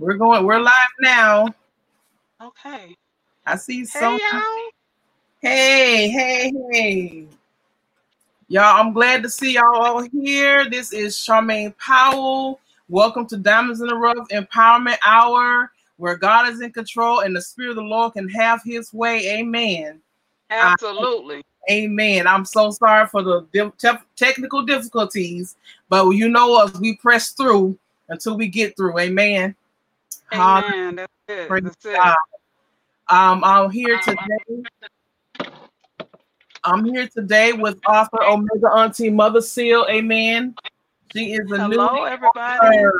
We're going. We're live now. Okay. I see Hey, some. y'all. Hey, hey, hey. Y'all, I'm glad to see y'all all here. This is Charmaine Powell. Welcome to Diamonds in the Rough Empowerment Hour, where God is in control and the Spirit of the Lord can have his way. Amen. Absolutely. Amen. I'm so sorry for the te- technical difficulties, but you know us, we press through until we get through. Amen. Amen. That's it. Praise That's it. God. Um, I'm here today. I'm here today with author Omega Auntie Mother Seal. Amen. She is a Hello, new everybody. author.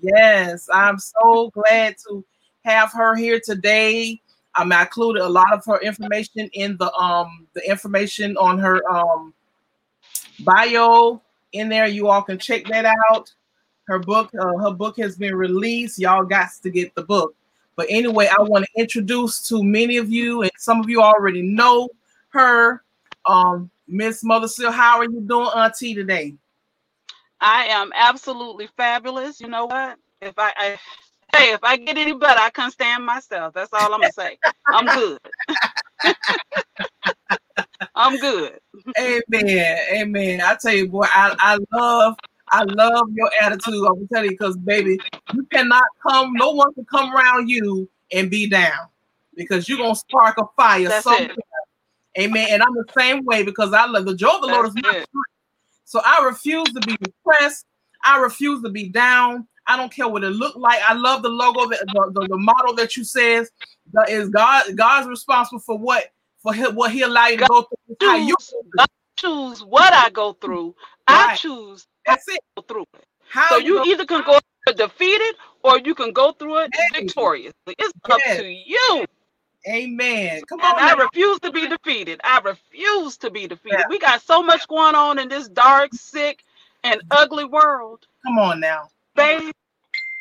Yes, I'm so glad to have her here today. Um, I included a lot of her information in the um the information on her um bio in there. You all can check that out. Her book, uh, her book has been released. Y'all got to get the book. But anyway, I want to introduce to many of you, and some of you already know her. Um, Miss Mother Seal, how are you doing, Auntie, today? I am absolutely fabulous. You know what? If I, I hey, if I get any better, I can't stand myself. That's all I'm gonna say. I'm good. I'm good. Amen. Amen. I tell you, boy, I, I love I love your attitude. I'm gonna tell you because baby, you cannot come, no one can come around you and be down because you're gonna spark a fire That's somewhere. it. Amen. And I'm the same way because I love the joy of the Lord is my strength. So I refuse to be depressed. I refuse to be down. I don't care what it look like. I love the logo, that the, the, the model that you says that is God. God's responsible for what for what He allowed you to go through. How you Choose, what I go through. I choose that's it. go through it. How So you you either can go defeated or you can go through it Hey. victoriously. It's up to you. Amen. Come on. I refuse to be defeated. I refuse to be defeated. We got so much going on in this dark, sick, and mm-hmm. ugly world. Come on now. Babe,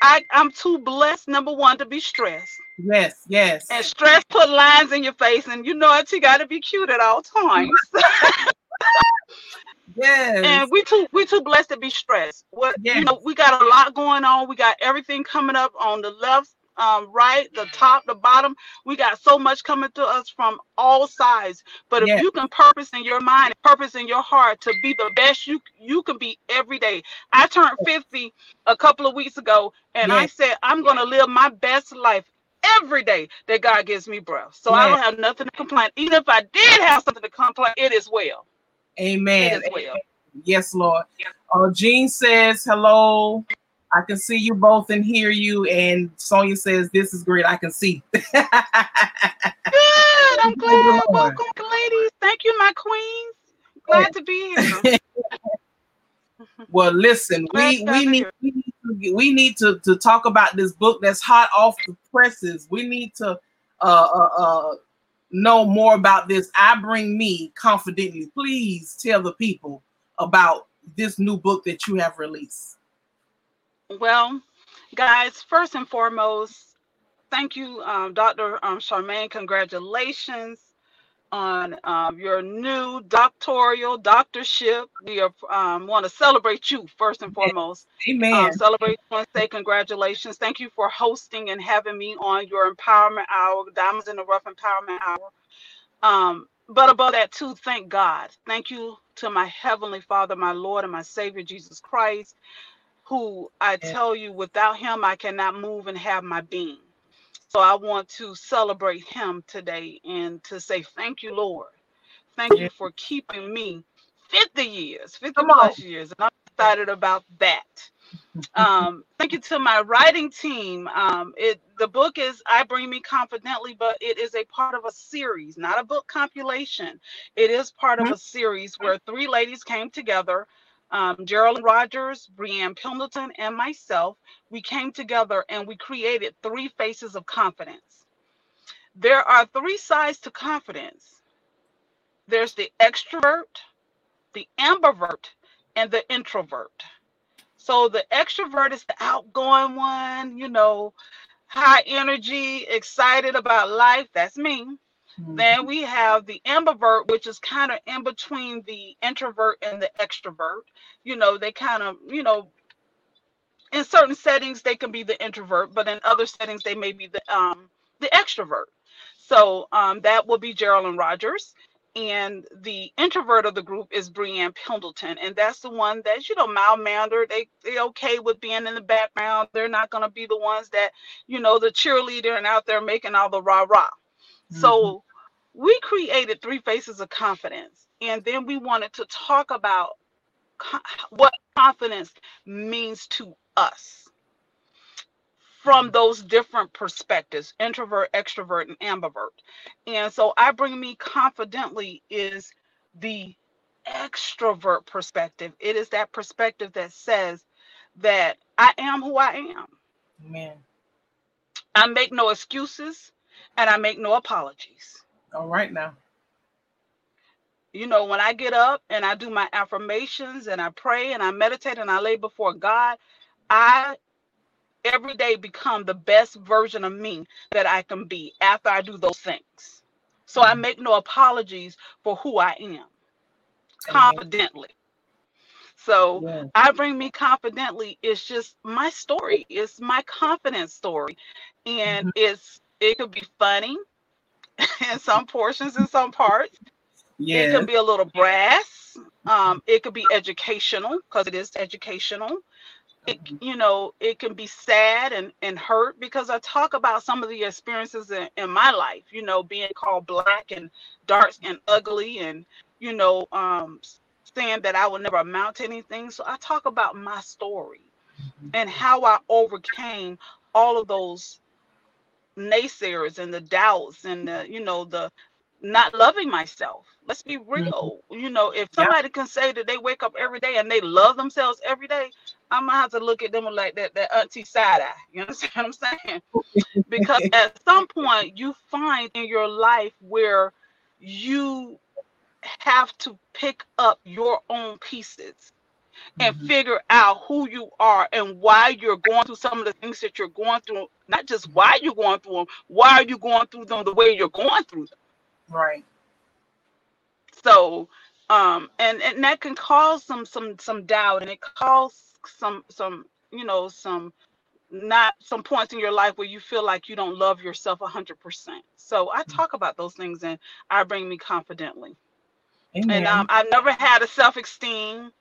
I, I'm too blessed, number one, to be stressed. Yes, yes. And stress put lines in your face, and you know it, you gotta be cute at all times. Yes. and we too we too blessed to be stressed. What Yes. you know, we got a lot going on. We got everything coming up on the left, um, right, the top, the bottom. We got so much coming to us from all sides. But if Yes. you can purpose in your mind, purpose in your heart to be the best you you can be every day. I turned 50 a couple of weeks ago, and I said I'm gonna live my best life every day that God gives me breath. So I don't have nothing to complain. Even if I did have something to complain, it is well. Amen. It is well. Yes, Lord. Uh, Jean says, hello. I can see you both and hear you. And Sonia says, this is great. I can see. Good. I'm glad. Lord. Welcome, ladies. Thank you, my queens. Glad to be here. well, listen, we, we need, we need, to, we need to, to talk about this book that's hot off the presses. We need to uh, uh, uh, know more about this. I bring me confidently. Please tell the people about this new book that you have released. Well, guys, first and foremost, thank you, um, Dr. Um, Charmaine. Congratulations on um, your new doctoral doctorship. We um, want to celebrate you first and foremost. Amen. um, celebrate and say congratulations. Thank you for hosting and having me on your empowerment hour, Diamonds in the Rough Empowerment Hour. Um, but above that, too, thank God. Thank you to my Heavenly Father, my Lord, and my Savior, Jesus Christ, who I tell you, without Him, I cannot move and have my being. So I want to celebrate Him today and to say thank you, Lord. Thank you for keeping me 50 years, 50 Come on. plus years. And I'm excited about that um, thank you to my writing team. Um, it the book is I Bring Me Confidently, but it is a part of a series, not a book compilation. It is part of a series where three ladies came together. Um, Geraldine Rogers, Brianne Pendleton, and myself, we came together and we created three faces of confidence. There are three sides to confidence. There's the extrovert, the ambivert, and the introvert. So the extrovert is the outgoing one, you know, high energy, excited about life. That's me. Mhm. Then we have the ambivert, which is kind of in between the introvert and the extrovert. You know, they kind of, you know, in certain settings they can be the introvert, but in other settings they may be the um the extrovert. So um, that will be Geraldine Rogers. And the introvert of the group is Brianne Pendleton. And that's the one that, you know, mild mannered. They they okay with being in the background. They're not gonna be the ones that, you know, the cheerleader and out there making all the rah-rah. Mm-hmm. So we created three faces of confidence. And then we wanted to talk about co- what confidence means to us from those different perspectives introvert extrovert and ambivert and so i bring me confidently is the extrovert perspective it is that perspective that says that i am who i am amen i make no excuses and i make no apologies all right now you know when i get up and i do my affirmations and i pray and i meditate and i lay before god i every day become the best version of me that I can be after I do those things. So I mm-hmm. make no apologies for who I am confidently. So yeah. I bring me confidently. It's just my story. It's my confidence story. And mm-hmm. it's it could be funny in some portions, in some parts. Yeah. It could be a little brass. Um, it could be educational because it is educational it, you know it can be sad and, and hurt because i talk about some of the experiences in, in my life you know being called black and dark and ugly and you know um saying that i would never amount to anything so i talk about my story mm-hmm. and how i overcame all of those naysayers and the doubts and the you know the not loving myself let's be real mm-hmm. you know if somebody yeah. can say that they wake up every day and they love themselves every day I'm gonna have to look at them like that that auntie side eye. You understand what I'm saying? because at some point you find in your life where you have to pick up your own pieces and mm-hmm. figure out who you are and why you're going through some of the things that you're going through. Not just why you're going through them, why are you going through them the way you're going through them? Right. So um and and that can cause some some some doubt and it causes some some you know some not some points in your life where you feel like you don't love yourself 100% so i mm. talk about those things and i bring me confidently Amen. and um, i've never had a self-esteem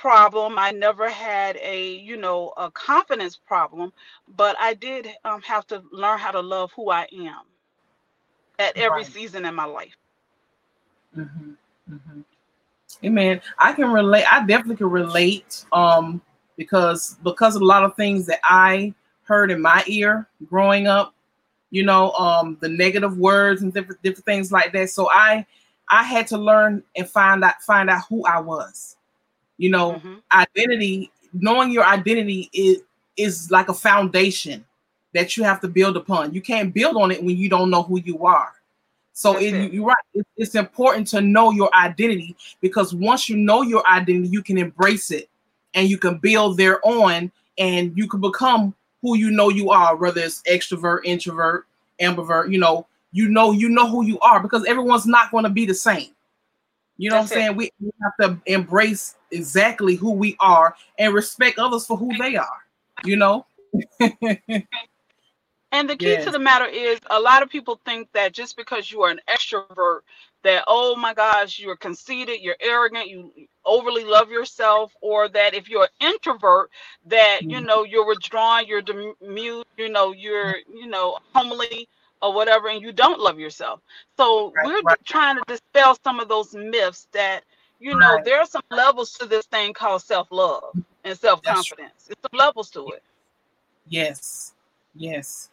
problem i never had a you know a confidence problem but i did um, have to learn how to love who i am at every right. season in my life mm-hmm. Mm-hmm. Amen. I can relate. I definitely can relate. Um, because because of a lot of things that I heard in my ear growing up, you know, um, the negative words and different different things like that. So I I had to learn and find out find out who I was. You know, mm-hmm. identity, knowing your identity is is like a foundation that you have to build upon. You can't build on it when you don't know who you are. So it, you're right. It, it's important to know your identity because once you know your identity, you can embrace it and you can build thereon and you can become who you know you are, whether it's extrovert, introvert, ambivert, you know, you know, you know who you are because everyone's not going to be the same. You know That's what I'm saying? We, we have to embrace exactly who we are and respect others for who they are, you know? And the key to the matter is a lot of people think that just because you are an extrovert, that oh my gosh, you're conceited, you're arrogant, you overly love yourself, or that if you're an introvert, that mm-hmm. you know you're withdrawn, you're mute, you know, you're you know homely or whatever, and you don't love yourself. So right, we're right. trying to dispel some of those myths that you know right. there are some levels to this thing called self-love and self-confidence. There's some levels to it. Yes. Yes.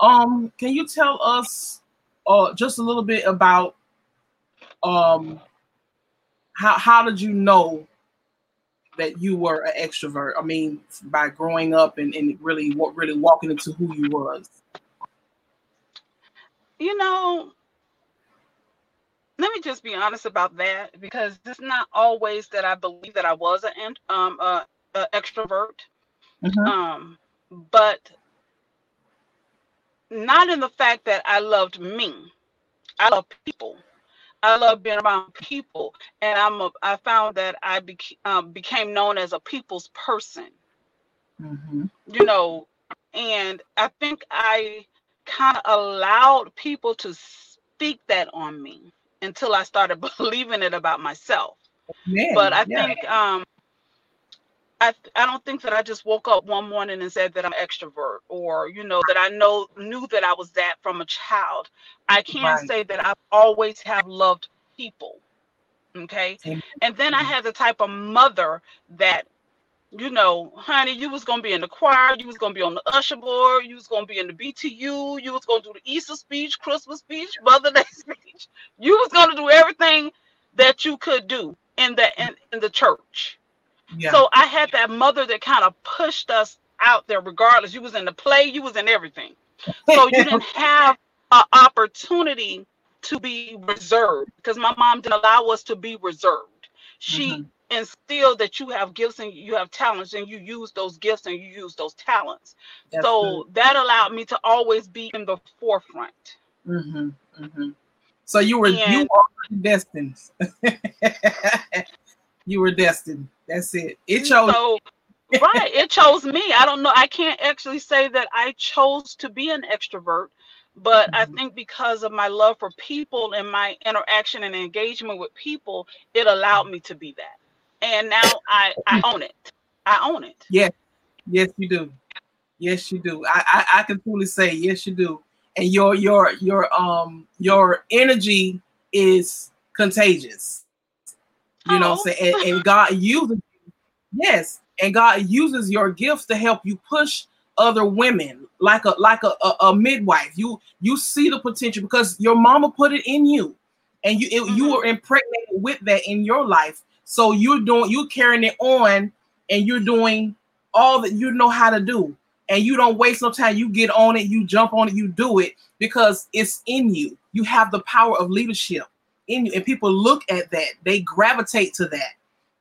Um, can you tell us uh just a little bit about um how how did you know that you were an extrovert? I mean, by growing up and, and really what really walking into who you was. You know, let me just be honest about that because it's not always that I believe that I was an um extrovert. Mm-hmm. Um, but not in the fact that I loved me. I love people. I love being around people, and I'm a, I found that I um, became known as a people's person. Mm-hmm. You know, and I think I kind of allowed people to speak that on me until I started believing it about myself. Man, but I yeah. think um I I don't think that I just woke up one morning and said that I'm extrovert or you know that I know knew that I was that from a child. I can right. say that I've always have loved people. Okay. And then I had the type of mother that you know, honey, you was gonna be in the choir, you was gonna be on the usher board, you was gonna be in the BTU, you was gonna do the Easter speech, Christmas speech, Mother Day speech. You was gonna do everything that you could do in the in, in the church. Yeah. So I had that mother that kind of pushed us out there, regardless. You was in the play, you was in everything. So you didn't have an opportunity to be reserved because my mom didn't allow us to be reserved. She mm-hmm instill that you have gifts and you have talents and you use those gifts and you use those talents. That's so good. that allowed me to always be in the forefront. Mm-hmm, mm-hmm. So you were and, you were destined. you were destined. That's it. It chose. So, right. It chose me. I don't know. I can't actually say that I chose to be an extrovert, but mm-hmm. I think because of my love for people and my interaction and engagement with people, it allowed me to be that and now I I own it. I own it. Yes, yes, you do. Yes, you do. I, I I can truly say yes, you do. And your your your um your energy is contagious. You oh. know, what I'm saying, and, and God uses yes, and God uses your gifts to help you push other women like a like a, a, a, midwife you you see the potential because your mama put it in you and you it, mm-hmm. you were impregnated with that in your life so you're doing you're carrying it on and you're doing all that you know how to do. And you don't waste no time. You get on it, you jump on it, you do it because it's in you. You have the power of leadership in you. And people look at that, they gravitate to that.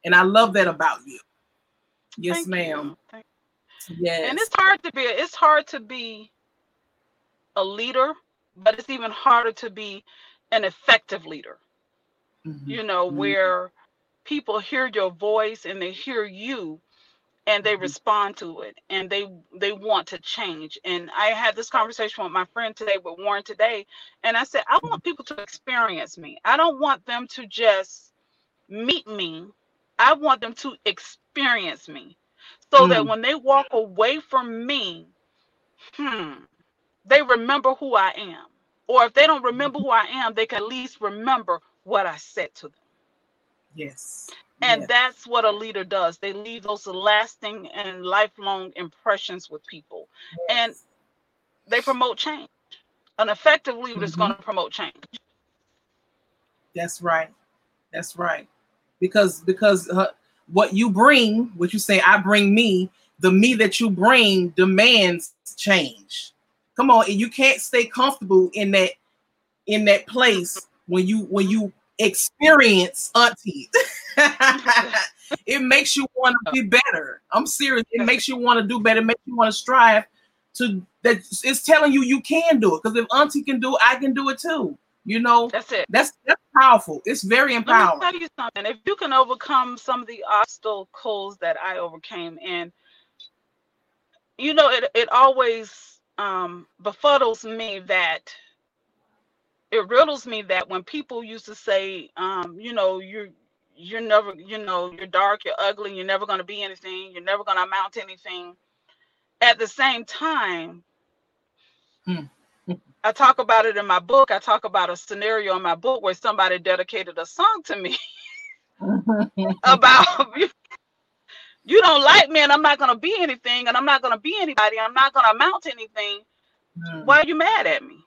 And I love that about you. Yes, Thank ma'am. You. Yes. And it's hard to be it's hard to be a leader, but it's even harder to be an effective leader. Mm-hmm. You know, mm-hmm. where people hear your voice and they hear you and they mm-hmm. respond to it and they they want to change and i had this conversation with my friend today with warren today and i said i want mm-hmm. people to experience me i don't want them to just meet me i want them to experience me so mm. that when they walk away from me hmm they remember who i am or if they don't remember who i am they can at least remember what i said to them Yes. And yes. that's what a leader does. They leave those lasting and lifelong impressions with people. Yes. And they promote change. An effective leader mm-hmm. is going to promote change. That's right. That's right. Because because uh, what you bring, what you say, I bring me, the me that you bring demands change. Come on, and you can't stay comfortable in that in that place when you when you experience auntie. it makes you want to be better. I'm serious. It makes you want to do better. It makes you want to strive to that it's telling you you can do it. Because if auntie can do it, I can do it too. You know, that's it. That's that's powerful. It's very empowering. Let me tell you something. If you can overcome some of the obstacles that I overcame, and you know, it it always um befuddles me that it riddles me that when people used to say, um, you know, you're you're never, you know, you're dark, you're ugly, you're never going to be anything, you're never going to amount to anything. At the same time, hmm. I talk about it in my book. I talk about a scenario in my book where somebody dedicated a song to me about you, you don't like me and I'm not going to be anything and I'm not going to be anybody. I'm not going to amount to anything. Hmm. Why are you mad at me?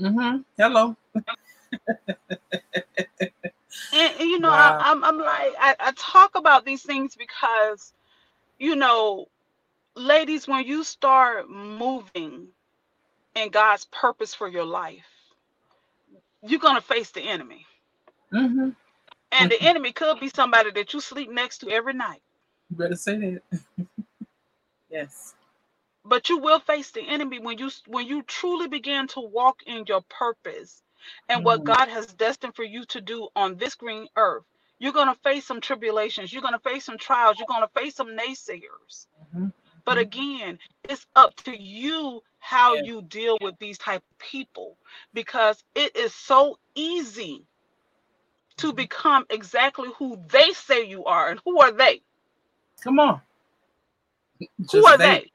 Mm-hmm. Hello. and, and, you know, wow. I, am I'm, I'm like, I, I talk about these things because, you know, ladies, when you start moving in God's purpose for your life, you're gonna face the enemy. Mm-hmm. And the enemy could be somebody that you sleep next to every night. You better say that. yes but you will face the enemy when you when you truly begin to walk in your purpose and mm-hmm. what God has destined for you to do on this green earth. You're going to face some tribulations. You're going to face some trials. You're going to face some naysayers. Mm-hmm. But Mhm. again, it's up to you how Yeah. you deal with these type of people because it is so easy to Mhm. become exactly who they say you are. And who are they? Come on. Who are they.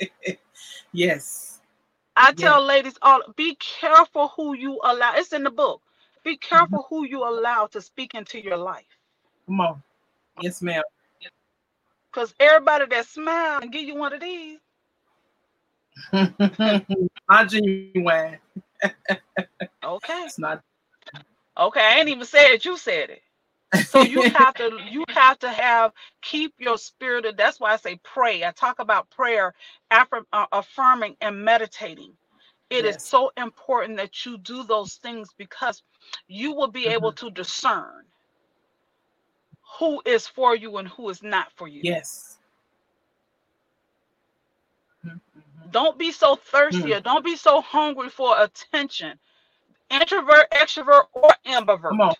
they? Yes. I Yeah. tell ladies all be careful who you allow. It's in the book. Be careful who you allow to speak into your life. Come on. Yes, ma'am. Because everybody that smile and give you one of these, not genuine. okay. It's not. Okay, I ain't even said it, you said it. So you have to you have to have keep your spirit. That's why I say pray. I talk about prayer, affirm, uh, affirming and meditating. It is Yes. so important that you do those things because you will be able to discern who is for you and who is not for you. yes. Don't be so thirsty or don't be so hungry for attention. Introvert, extrovert, or ambivert. Come on.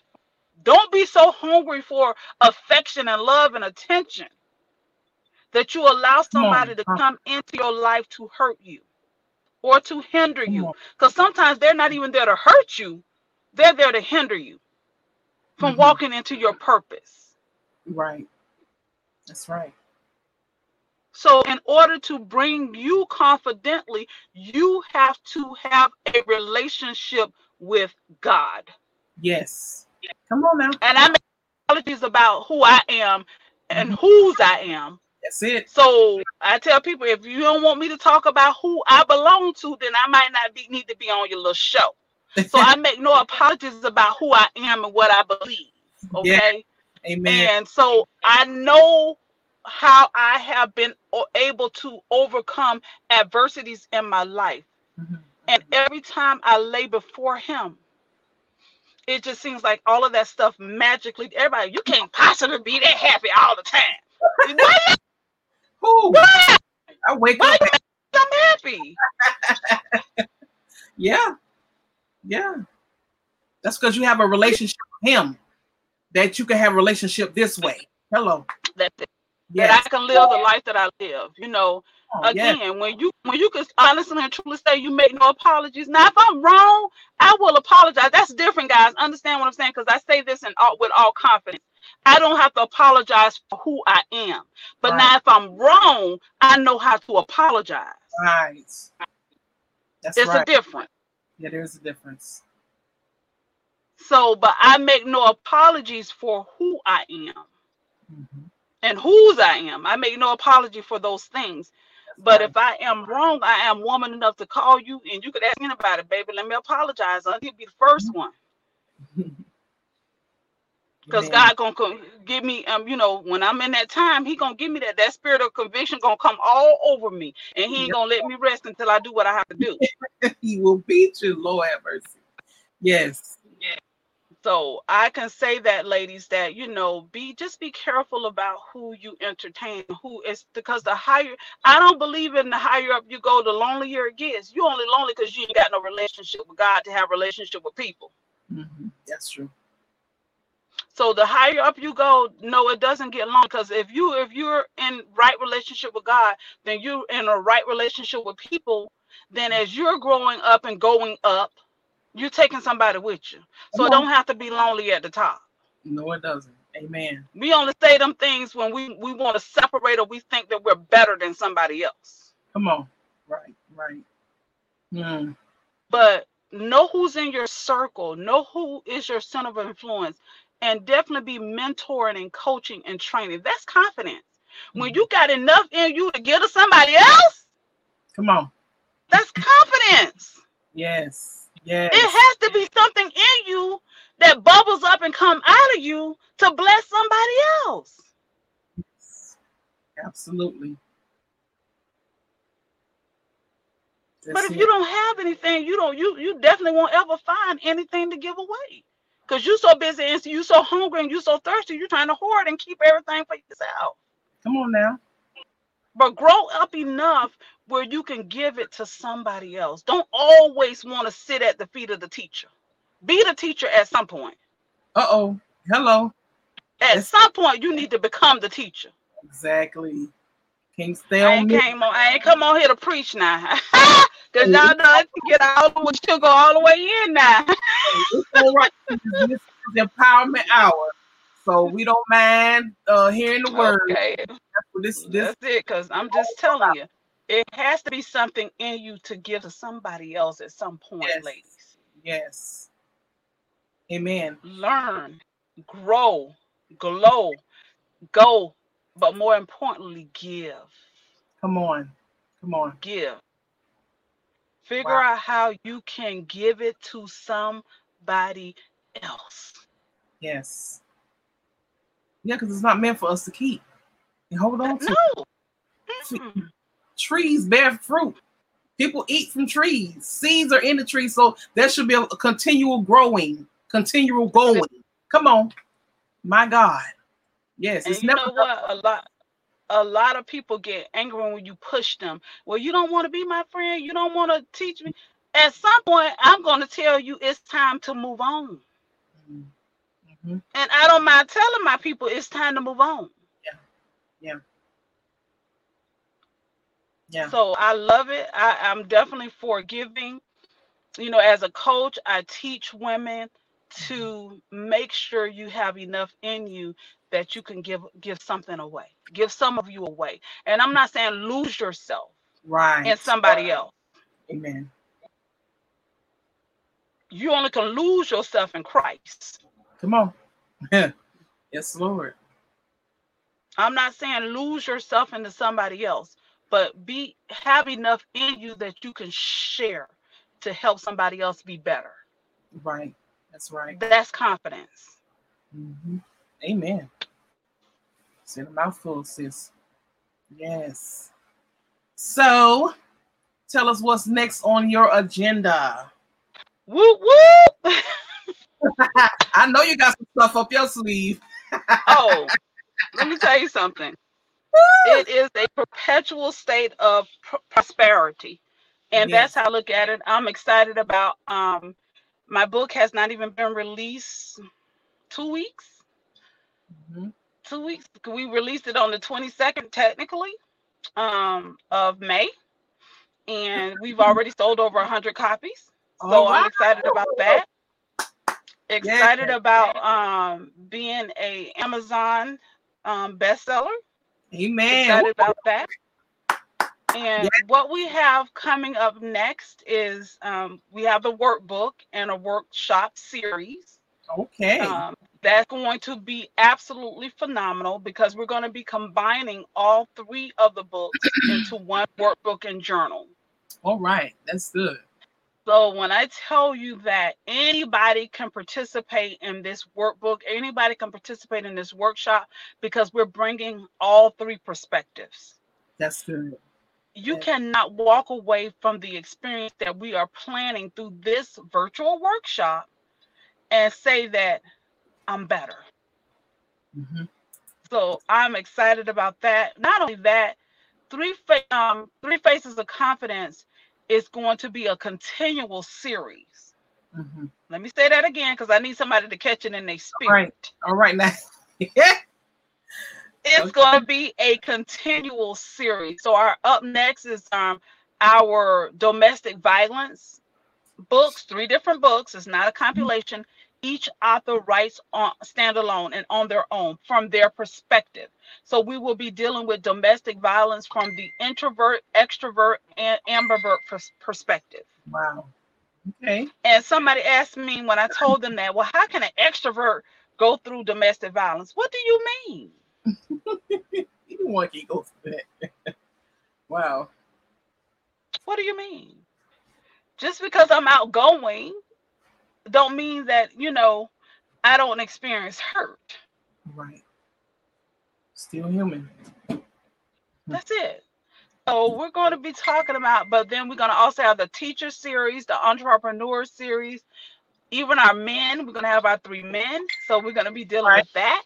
Don't be so hungry for affection and love and attention that you allow Come somebody to come into your life to hurt you or to hinder Come you. Because sometimes they're not even there to hurt you, they're there to hinder you from Mhm. walking into your purpose. Right. That's right. So, in order to bring you confidently, you have to have a relationship with God. Yes. Come on now. And I make apologies about who I am and Mm-hmm. whose I am. That's it. So I tell people if you don't want me to talk about who I belong to, then I might not be need to be on your little show. So I make no apologies about who I am and what I believe. Yeah. Okay. Amen. And so I know how I have been able to overcome adversities in my life. Mhm. And every time I lay before him, it just seems like all of that stuff magically, everybody, you can't possibly be that happy all the time. Why, Ooh, why, I wake why up. I'm happy? Yeah. Yeah. That's because you have a relationship with him that you can have a relationship this way. Hello. That, that Yes. I can live the life that I live. You know, Oh, yes. again, when you when you can honestly and truly say you make no apologies. Now, if I'm wrong, I will apologize. That's different, guys. Understand what I'm saying? Because I say this in all with all confidence. I don't have to apologize for who I am. But Right. now, if I'm wrong, I know how to apologize. Right. That's It's right. a difference. yeah, there's a difference. So, but I make no apologies for who I am Mhm. And whose I am. I make no apology for those things. That's But right. if I am wrong, I am woman enough to call you and you could ask anybody, baby, let me apologize. I'll be the first one. Because God gonna co- give me um, you know, when I'm in that time, He gonna give me that that spirit of conviction gonna come all over me. And he ain't gonna let me rest until I do what I have to do. he will beat you, Lord have mercy. Yes. So I can say that, ladies, that you know, be just be careful about who you entertain, who is because the higher I don't believe in the higher up you go, the lonelier it gets. You only lonely because you ain't got no relationship with God to have relationship with people. Mhm. That's true. So the higher up you go, no, it doesn't get long because if you if you're in right relationship with God, then you're in a right relationship with people. Then as you're growing up and going up, you're taking somebody with you. So it don't have to be lonely at the top. No, it doesn't. Amen. We only say them things when we we want to separate or we think that we're better than somebody else. Come on. Right. Right. Mm. But know who's in your circle, know who is your center of influence, and definitely be mentoring and coaching and training. That's confidence. When you got enough in you to give to somebody else, Come on. that's confidence. Yes. Yes. It has to be something in you that bubbles up and come out of you to bless somebody else. Absolutely. But if it. you don't have anything, you don't you you definitely won't ever find anything to give away. Cause you're so busy and you're so hungry and you're so thirsty, you're trying to hoard and keep everything for yourself. Come on now. But grow up enough where you can give it to somebody else. Don't always want to sit at the feet of the teacher. Be the teacher at some point. Uh oh. Hello. At some point, you need to become the teacher. Exactly. Can't stay I ain't me. came on. I ain't come on here to preach now, cause y'all know get all the go all the way in now. All right. This is empowerment hour. So we don't mind uh hearing the word. Okay, This this that's it. Cause I'm just telling you, it has to be something in you to give to somebody else at some point, Yes. ladies. yes. Amen. Learn, grow, glow, go, but more importantly, give. Come on. Come on. give. Figure Wow. out how you can give it to somebody else. Yes. Yeah, because it's not meant for us to keep and hold on to. No. Trees bear fruit. People eat from trees. Seeds are in the tree, so there should be a, a continual growing, continual going. Come on, my God. Yes, And it's you never know what? A lot a lot of people get angry when you push them. Well, you don't want to be my friend. You don't want to teach me. At some point, I'm going to tell you it's time to move on. Mm. Mhm. And I don't mind telling my people it's time to move on. Yeah. Yeah. Yeah. So I love it. I, I'm definitely forgiving. You know, as a coach, I teach women to make sure you have enough in you that you can give give something away. Give some of you away. And I'm not saying lose yourself Right. in somebody else. Amen. You only can lose yourself in Christ. Come on. yes, Lord. I'm not saying lose yourself into somebody else, but be have enough in you that you can share to help somebody else be better. Right. That's right. That's confidence. Mhm. Amen. Said a mouthful, sis. Yes. So, tell us what's next on your agenda. Whoop whoop. I know you got some stuff up your sleeve. oh, let me tell you something. It is a perpetual state of pr- prosperity. And Yes. that's how I look at it. I'm excited about um my book has not even been released two weeks. Mhm. Two weeks. We released it on the 22nd, technically, um, of May. And we've already sold over 100 copies. So Oh, I'm excited about that. Excited Yes. about um being a Amazon um bestseller. Amen. Excited about that. And Yes. what we have coming up next is um, we have the workbook and a workshop series. Okay. Um, that's going to be absolutely phenomenal because we're going to be combining all three of the books into one workbook and journal. All right. That's good. So when I tell you that anybody can participate in this workbook, anybody can participate in this workshop because we're bringing all three perspectives. That's good. You Yes. cannot walk away from the experience that we are planning through this virtual workshop and say that I'm better. Mhm. So I'm excited about that. Not only that, three fa- um, three faces of confidence is going to be a continual series. Mhm. Let me say that again because I need somebody to catch it in their spirit. right. All right now. yeah. It's Okay. going to be a continual series. So our up next is um our domestic violence books, three different books. It's not a compilation. Each author writes on standalone and on their own from their perspective. So we will be dealing with domestic violence from the introvert, extrovert, and ambivert pers- perspective. Wow. Okay. And somebody asked me when I told them that, well, how can an extrovert go through domestic violence? What do you mean? Anyone can go through that. wow. What do you mean? Just because I'm outgoing don't mean that, you know, I don't experience hurt. Right. Still human. That's it. So we're going to be talking about, but then we're going to also have the teacher series, the entrepreneur series, even our men. We're going to have our three men. So we're going to be dealing Right. with that.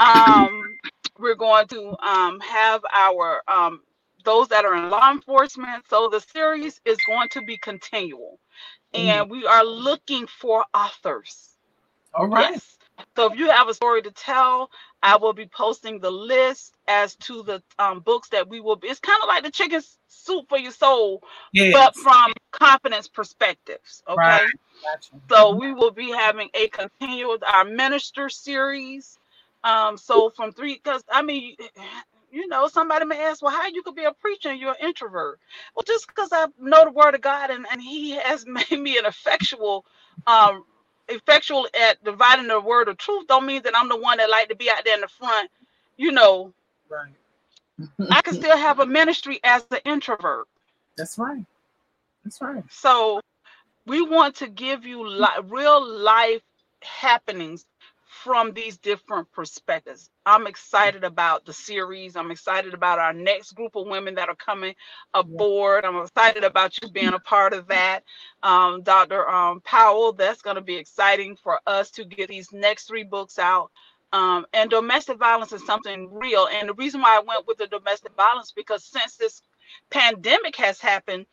Um, we're going to um, have our um, those that are in law enforcement. So the series is going to be continual, and we are looking for authors. All right. Yes. So if you have a story to tell, I will be posting the list as to the um, books that we will be. It's kind of like the chicken soup for your soul, yes. but from confidence perspectives. Okay. Right. Gotcha. So mm-hmm. we will be having a continual our minister series. Um, so from three, because I mean, you know, somebody may ask, well, how you could be a preacher and you're an introvert? Well, just because I know the word of God and, and He has made me an effectual, um, effectual at dividing the word of truth, don't mean that I'm the one that like to be out there in the front, you know. Right. I can still have a ministry as the introvert. That's right. That's right. So we want to give you li- real life happenings from these different perspectives. I'm excited about the series. I'm excited about our next group of women that are coming aboard. I'm excited about you being a part of that. Um, Dr. Um, Powell, that's going to be exciting for us to get these next three books out. Um, and domestic violence is something real. And the reason why I went with the domestic violence because since this pandemic has happened,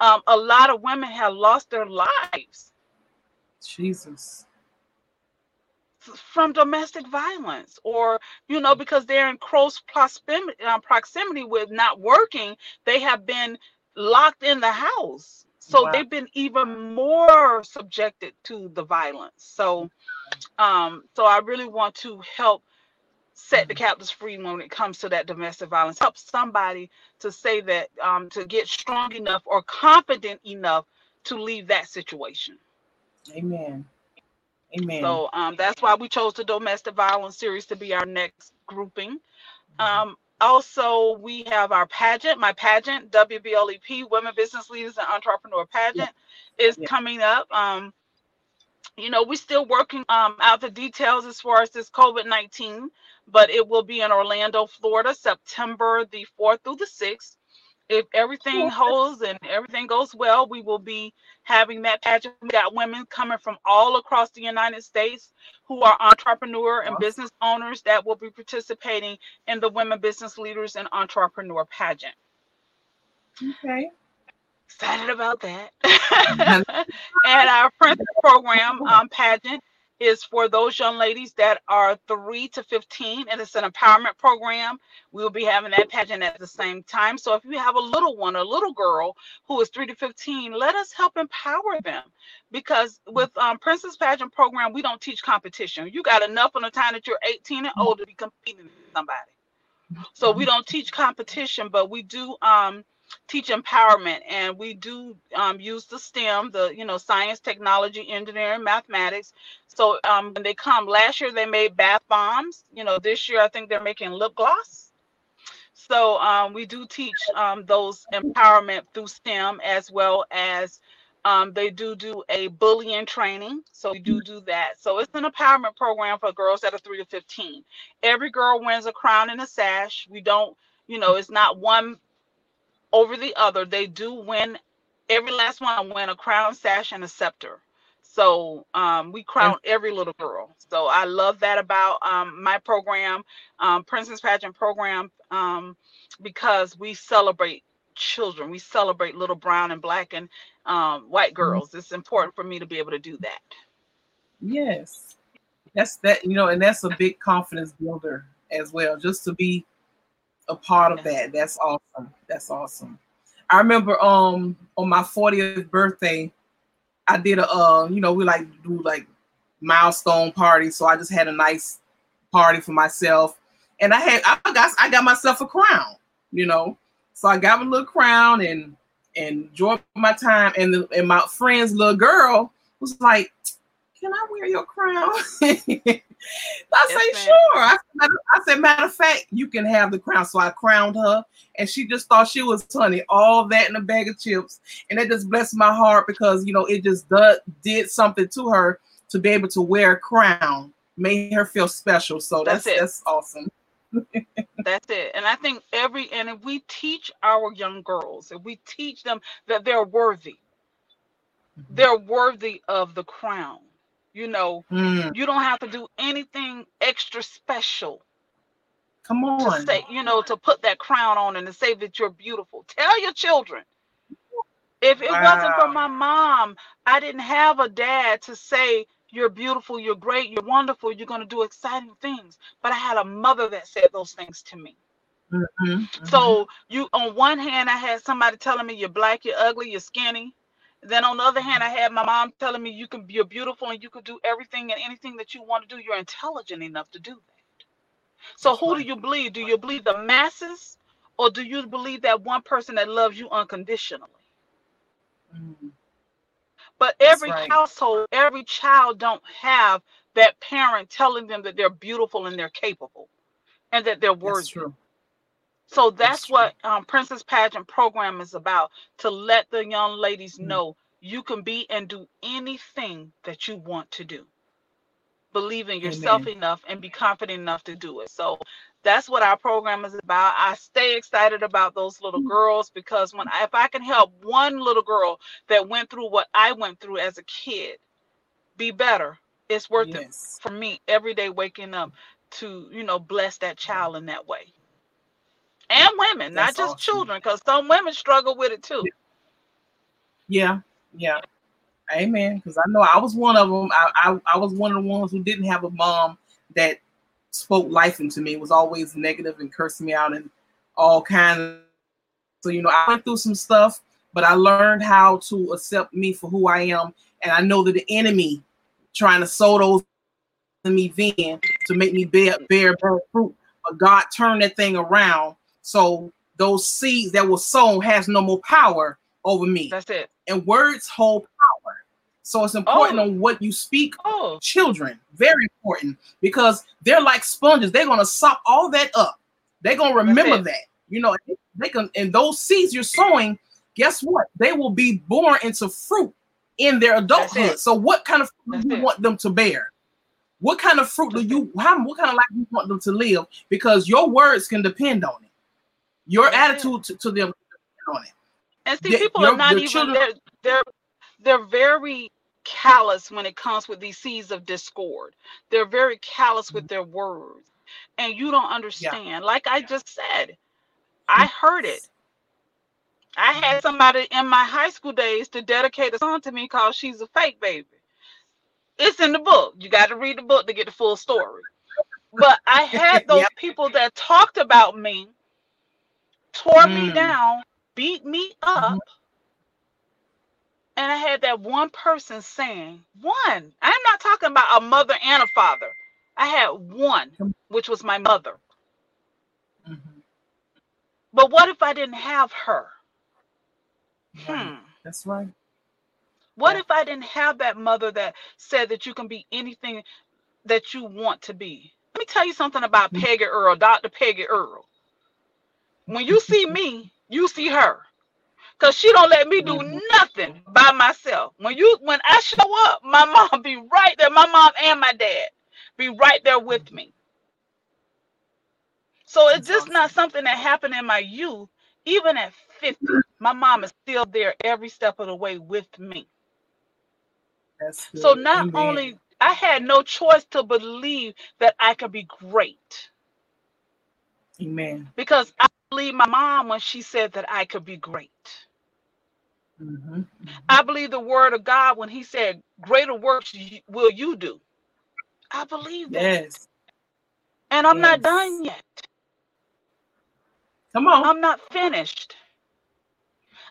um, a lot of women have lost their lives. Jesus from domestic violence or you know because they're in close proximity, uh, proximity with not working they have been locked in the house. So wow. they've been even more subjected to the violence. So um so i really want to help set the captives free when it comes to that domestic violence. Help somebody to say that um to get strong enough or confident enough to leave that situation. Amen Amen. So um, that's why we chose the domestic violence series to be our next grouping. Um, also, we have our pageant. My pageant, WBLEP, Women Business Leaders and Entrepreneur Pageant, yeah. is yeah. coming up. Um, you know, we're still working um, out the details as far as this COVID 19, but it will be in Orlando, Florida, September the 4th through the 6th if everything holds and everything goes well, we will be having that pageant. We got women coming from all across the United States who are entrepreneur and business owners that will be participating in the Women Business Leaders and Entrepreneur pageant. Okay. Excited about that. and our Princess Program um, pageant is for those young ladies that are 3 to 15 and it's an empowerment program. We will be having that pageant at the same time. So if you have a little one a little girl who is 3 to 15 let us help empower them. Because with um, princess pageant program we don't teach competition. You got enough on the time that you're 18 and older to be competing with somebody. So we don't teach competition but we do um, teach empowerment and we do um, use the stem the you know science technology engineering mathematics. So um, when they come last year they made bath bombs. You know this year i think they're making lip gloss. So um, we do teach um, those empowerment through stem as well as um, they do do a bullying training. So we do do that. So it's an empowerment program for girls that are 3 to 15 every girl wins a crown and a sash. We don't you know it's not one over the other. They do win every last one win a crown, sash, and a scepter. So um, we crown every little girl. So I love that about um, my program, um, Princess Pageant program, um, because we celebrate children. We celebrate little brown and black and um, white mm-hmm. girls. It's important for me to be able to do that. Yes, that's that. You know, and that's a big confidence builder as well. Just to be a part of that. That's awesome. That's awesome. I remember um on my 40th birthday, I did a uh, you know, we like do like milestone party. So I just had a nice party for myself. And I had I got I got myself a crown, you know. So I got a little crown and and enjoyed my time. And the, and my friend's little girl was like, can I wear your crown? I yes, say, sure. I, I said, matter of fact, you can have the crown. So I crowned her, and she just thought she was funny. All that in a bag of chips, and it just blessed my heart because you know it just did, did something to her to be able to wear a crown, made her feel special. So that's that's, that's awesome. that's it. And I think every and if we teach our young girls, if we teach them that they're worthy, mm-hmm. they're worthy of the crown you know, mm. you don't have to do anything extra special. Come on. To say, you know, to put that crown on and to say that you're beautiful. Tell your children. If it wow. wasn't for my mom, I didn't have a dad to say, you're beautiful, you're great, you're wonderful, you're going to do exciting things. But I had a mother that said those things to me. Mm-hmm, mm-hmm. So you, on one hand, I had somebody telling me you're black, you're ugly, you're skinny. Then on the other hand, I had my mom telling me you can, you're beautiful and you can do everything and anything that you want to do. You're intelligent enough to do that. So who do you believe? Do you believe the masses, or do you believe that one person that loves you unconditionally? Mm-hmm. But every right. household, every child don't have that parent telling them that they're beautiful and they're capable and that they're worthy. That's true. So that's, that's what um, Princess Pageant program is about to let the young ladies mm-hmm. know you can be and do anything that you want to do. Believe in yourself Amen. enough and be confident enough to do it. So that's what our program is about. I stay excited about those little mm. girls because when I, if I can help one little girl that went through what I went through as a kid be better, it's worth yes. it for me every day waking up to you know bless that child in that way. And women, that's not just children, because some women struggle with it too. Yeah, yeah. Amen. Because I know I was one of them. I, I I was one of the ones who didn't have a mom that spoke life into me was always negative and cursing me out and all kinds of so you know i went through some stuff but i learned how to accept me for who i am and i know that the enemy trying to sow those in me then to make me bear bear bad fruit but god turned that thing around so those seeds that were sown has no more power over me that's it and words hold power. so it's important oh. on what you speak. Oh. Children, very important because they're like sponges. They're gonna suck all that up. They're gonna remember that. You know, they can and those seeds you're sowing, guess what? They will be born into fruit in their adulthood. So what kind of fruit do you it. want them to bear? What kind of fruit do you how what kind of life do you want them to live? Because your words can depend on it. Your attitude to, to, them on it. And see, people your, are not even children, they're, they're they're very callous when it comes with these seeds of discord. They're very callous with mm-hmm. their words. And you don't understand. Yeah. Like I just said, I heard it. I had mm-hmm. somebody in my high school days to dedicate a song to me called She's a Fake Baby. It's in the book. You got to read the book to get the full story. But I had those people that talked about me, tore mm. me down, beat me up. Mm-hmm and I had that one person saying, one, I'm not talking about a mother and a father. I had one, which was my mother. Mm-hmm. But what if I didn't have her? Hmm. That's right. What yeah. if I didn't have that mother that said that you can be anything that you want to be? Let me tell you something about mm-hmm. Peggy Earl, Dr. Peggy Earl. When you see me, you see her because she don't let me do mm-hmm. nothing by myself. When you when I show up, my mom be right there. My mom and my dad be right there with me. So it's just not something that happened in my youth. Even at 50, my mom is still there every step of the way with me. So not Amen. only I had no choice to believe that I could be great. Amen. Because I believe my mom when she said that I could be great. Mm-hmm. I believe the word of God when he said, Greater works will you do. I believe that. Yes. And I'm yes. not done yet. Come on. I'm not finished.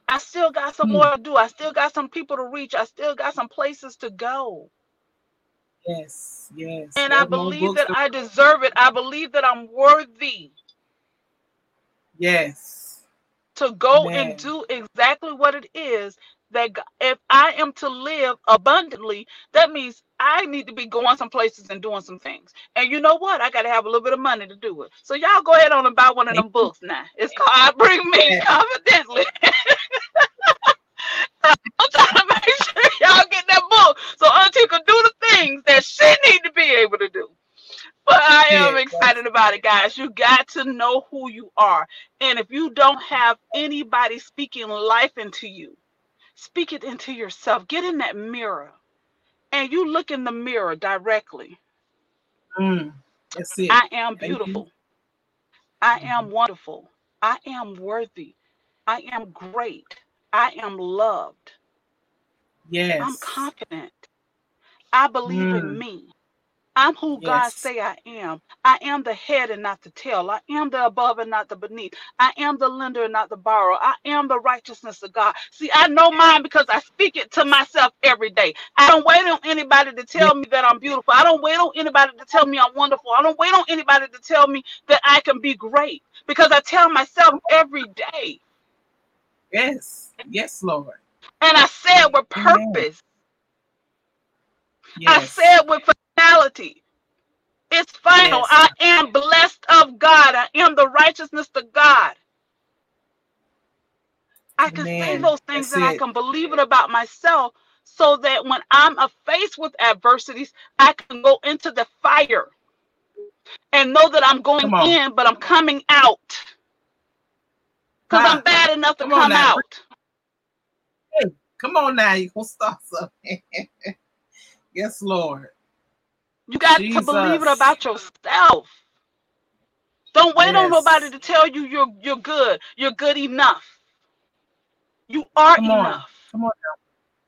I still got some hmm. more to do. I still got some people to reach. I still got some places to go. Yes, yes. And I believe that I deserve it. I believe that I'm worthy. Yes to go Man. and do exactly what it is that if I am to live abundantly, that means I need to be going some places and doing some things. And you know what? I got to have a little bit of money to do it. So y'all go ahead on and buy one of them books now. It's called I Bring Me Confidently. I'm trying to make sure y'all get that book so Auntie can do the things that she need to be able to do. But I am excited about it, guys. You got to know who you are. And if you don't have anybody speaking life into you, speak it into yourself. Get in that mirror and you look in the mirror directly. Mm, I am beautiful. I am mm-hmm. wonderful. I am worthy. I am great. I am loved. Yes. I'm confident. I believe Mm. in me. I'm who God Yes. say I am. I am the head and not the tail. I am the above and not the beneath. I am the lender and not the borrower. I am the righteousness of God. See, I know mine because I speak it to myself every day. I don't wait on anybody to tell me that I'm beautiful. I don't wait on anybody to tell me I'm wonderful. I don't wait on anybody to tell me that I can be great because I tell myself every day. Yes. Yes, Lord. And I say it with Amen. purpose. Yes. I said with finality. It's final. Yes. I am blessed of God. I am the righteousness of God. I can say those things and I can believe it about myself so that when I'm faced with adversities, I can go into the fire and know that I'm going in, but I'm coming out. Because I'm bad enough to come come out. Come on now. You gonna start something. yes, Lord. You got to believe it about yourself. Don't wait on nobody to tell you you're you're good. You're good enough. You are Come on. enough. Come on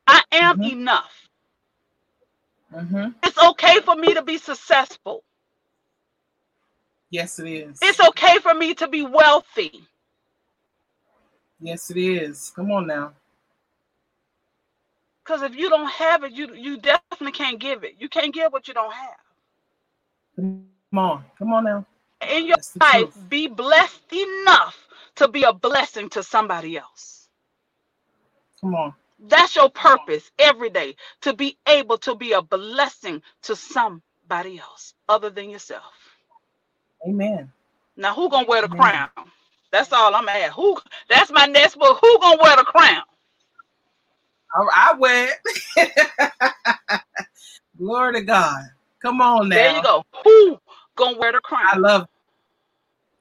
Now. I am Mhm. enough. Mm-hmm. It's okay for me to be successful. Yes, it is. It's okay for me to be wealthy. yes, it is. Come on now. Because if you don't have it, you you definitely can't give it. You can't give what you don't have. Come on. Come on now. In your life, truth. be blessed enough to be a blessing to somebody else. Come on. That's your purpose every day to be able to be a blessing to somebody else other than yourself. Amen. Now, who gonna wear the Amen. crown? That's all I'm at. Who? That's my next book. Who gonna wear the crown? I, it. Glory to God. Come on now. There you go. Who gonna wear the crown? I love it.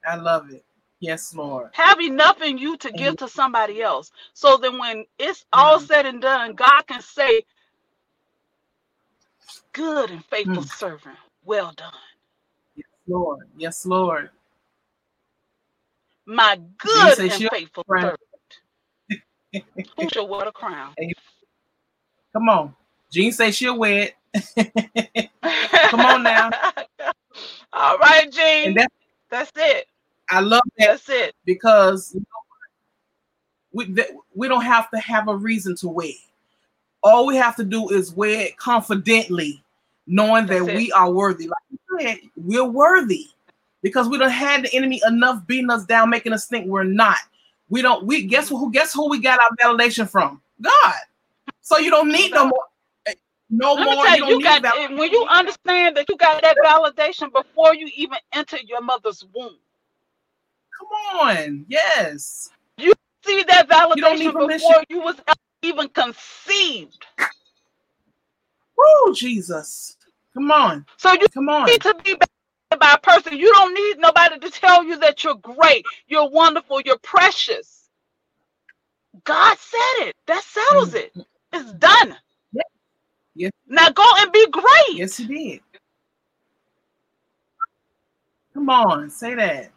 I love it. Yes, Lord. Have enough in you to give to somebody else, so that when it's all said and done, God can say, "Good and faithful Mm. servant, well done, Yes, Lord. Yes, Lord. my good and faithful servant." Who shall wear the crown? Come on. Jean say she'll wear it. Come on now. all right, Gene. And that, That's it. I love that That's it. because you know, we we don't have to have a reason to wear. it. All we have to do is wear it confidently, knowing that it. we are worthy. Like you said, we're worthy because we don't had the enemy enough beating us down, making us think we're not. We don't. We guess who? Guess who we got our validation from? God. So you don't need no more. eh, No Let me more. tell You you, don't you need got when you understand that you got that validation before you even enter your mother's womb. Come on. Yes. You see that validation need before you was even conceived. Woo, Jesus. Come on. So you Come on. need to be by a person. You don't need nobody to tell you that you're great, you're wonderful, you're precious. God said it. That settles mm. it. It's done. Yeah. Yeah. Now go and be great. Yes, he did. Come on, say that.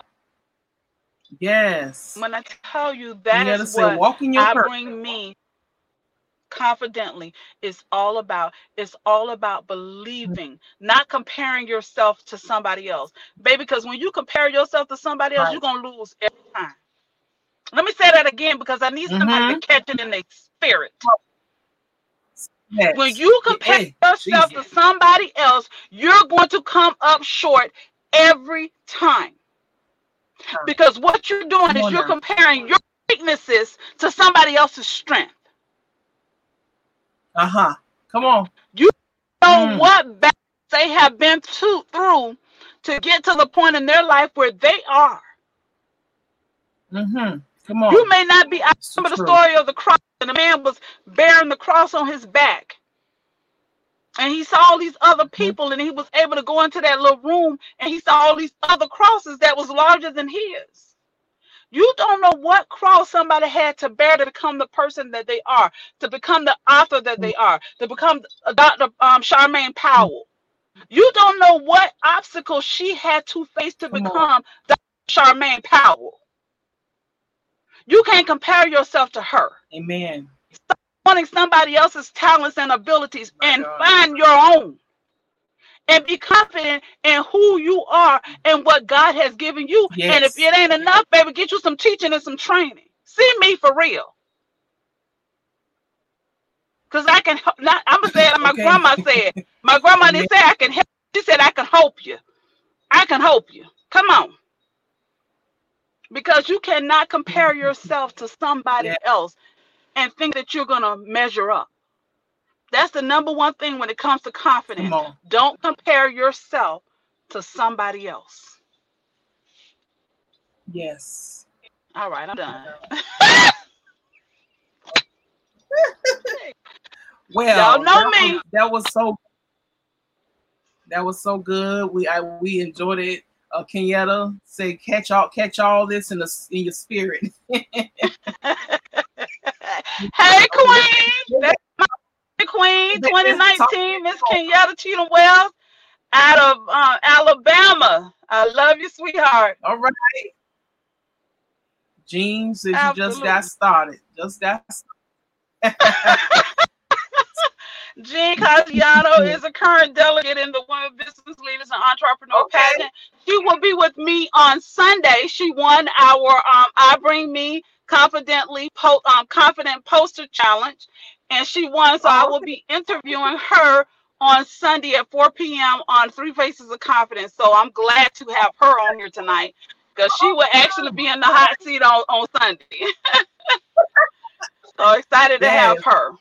Yes. When I tell you You that gotta is say, what walk in your I purpose. bring me confidently it's all about it's all about believing not comparing yourself to somebody else baby because when you compare yourself to somebody else you're gonna lose every time let me say that again because i need somebody Mhm. to catch it in their spirit Yes. when you compare Hey, yourself Jesus. to somebody else you're going to come up short every time because what you're doing Come is you're now. comparing your weaknesses to somebody else's strength Uh-huh. Come on. You know Mm. what battles they have been to, through to get to the point in their life where they are. Mm-hmm. Come on. You may not be. I remember the story of the cross, and the man was bearing the cross on his back. And he saw all these other people, and he was able to go into that little room, and he saw all these other crosses that was larger than his. You don't know what cross somebody had to bear to become the person that they are, to become the author that they are, to become Dr. Um, Charmaine Powell. You don't know what obstacles she had to face to become Dr. Charmaine Powell. You can't compare yourself to her. Amen. Stop wanting somebody else's talents and abilities My and God. find your own and be confident in who you are and what God has given you. And if it ain't enough, baby, get you some teaching and some training. See me for real. Cause I can help. Not, I'm gonna say it. like My Okay. grandma said. My grandma didn't say I can help. She said I can help you. I can help you. Come on. Because you cannot compare mm-hmm. yourself to somebody Yeah. else and think that you're gonna measure up. That's the number one thing when it comes to confidence. Come. Don't compare yourself to somebody else. Yes. All right, I'm done. Well, Y'all know that me. Was, that was so. That was so good. We I, we enjoyed it. Uh, Kenyatta said, "Catch all, catch all this in the in your spirit." hey, Queen. That's my Queen 2019, Miss Kenyatta Cheatham Wells out of uh, Alabama. I love you, sweetheart. All right. Jean says you just got started. Just got. started. Jean Casiano is a current delegate in the Women Business Leaders and Entrepreneur Okay. Pageant. She will be with me on Sunday. She won our um, I Bring Me Confidently po- um, Confident Poster Challenge, and she won. So I oh, will be interviewing her on Sunday at 4 p.m. on Three Faces of Confidence. So I'm glad to have her on here tonight because she oh, will actually be in the hot seat on, on Sunday. so excited to have her.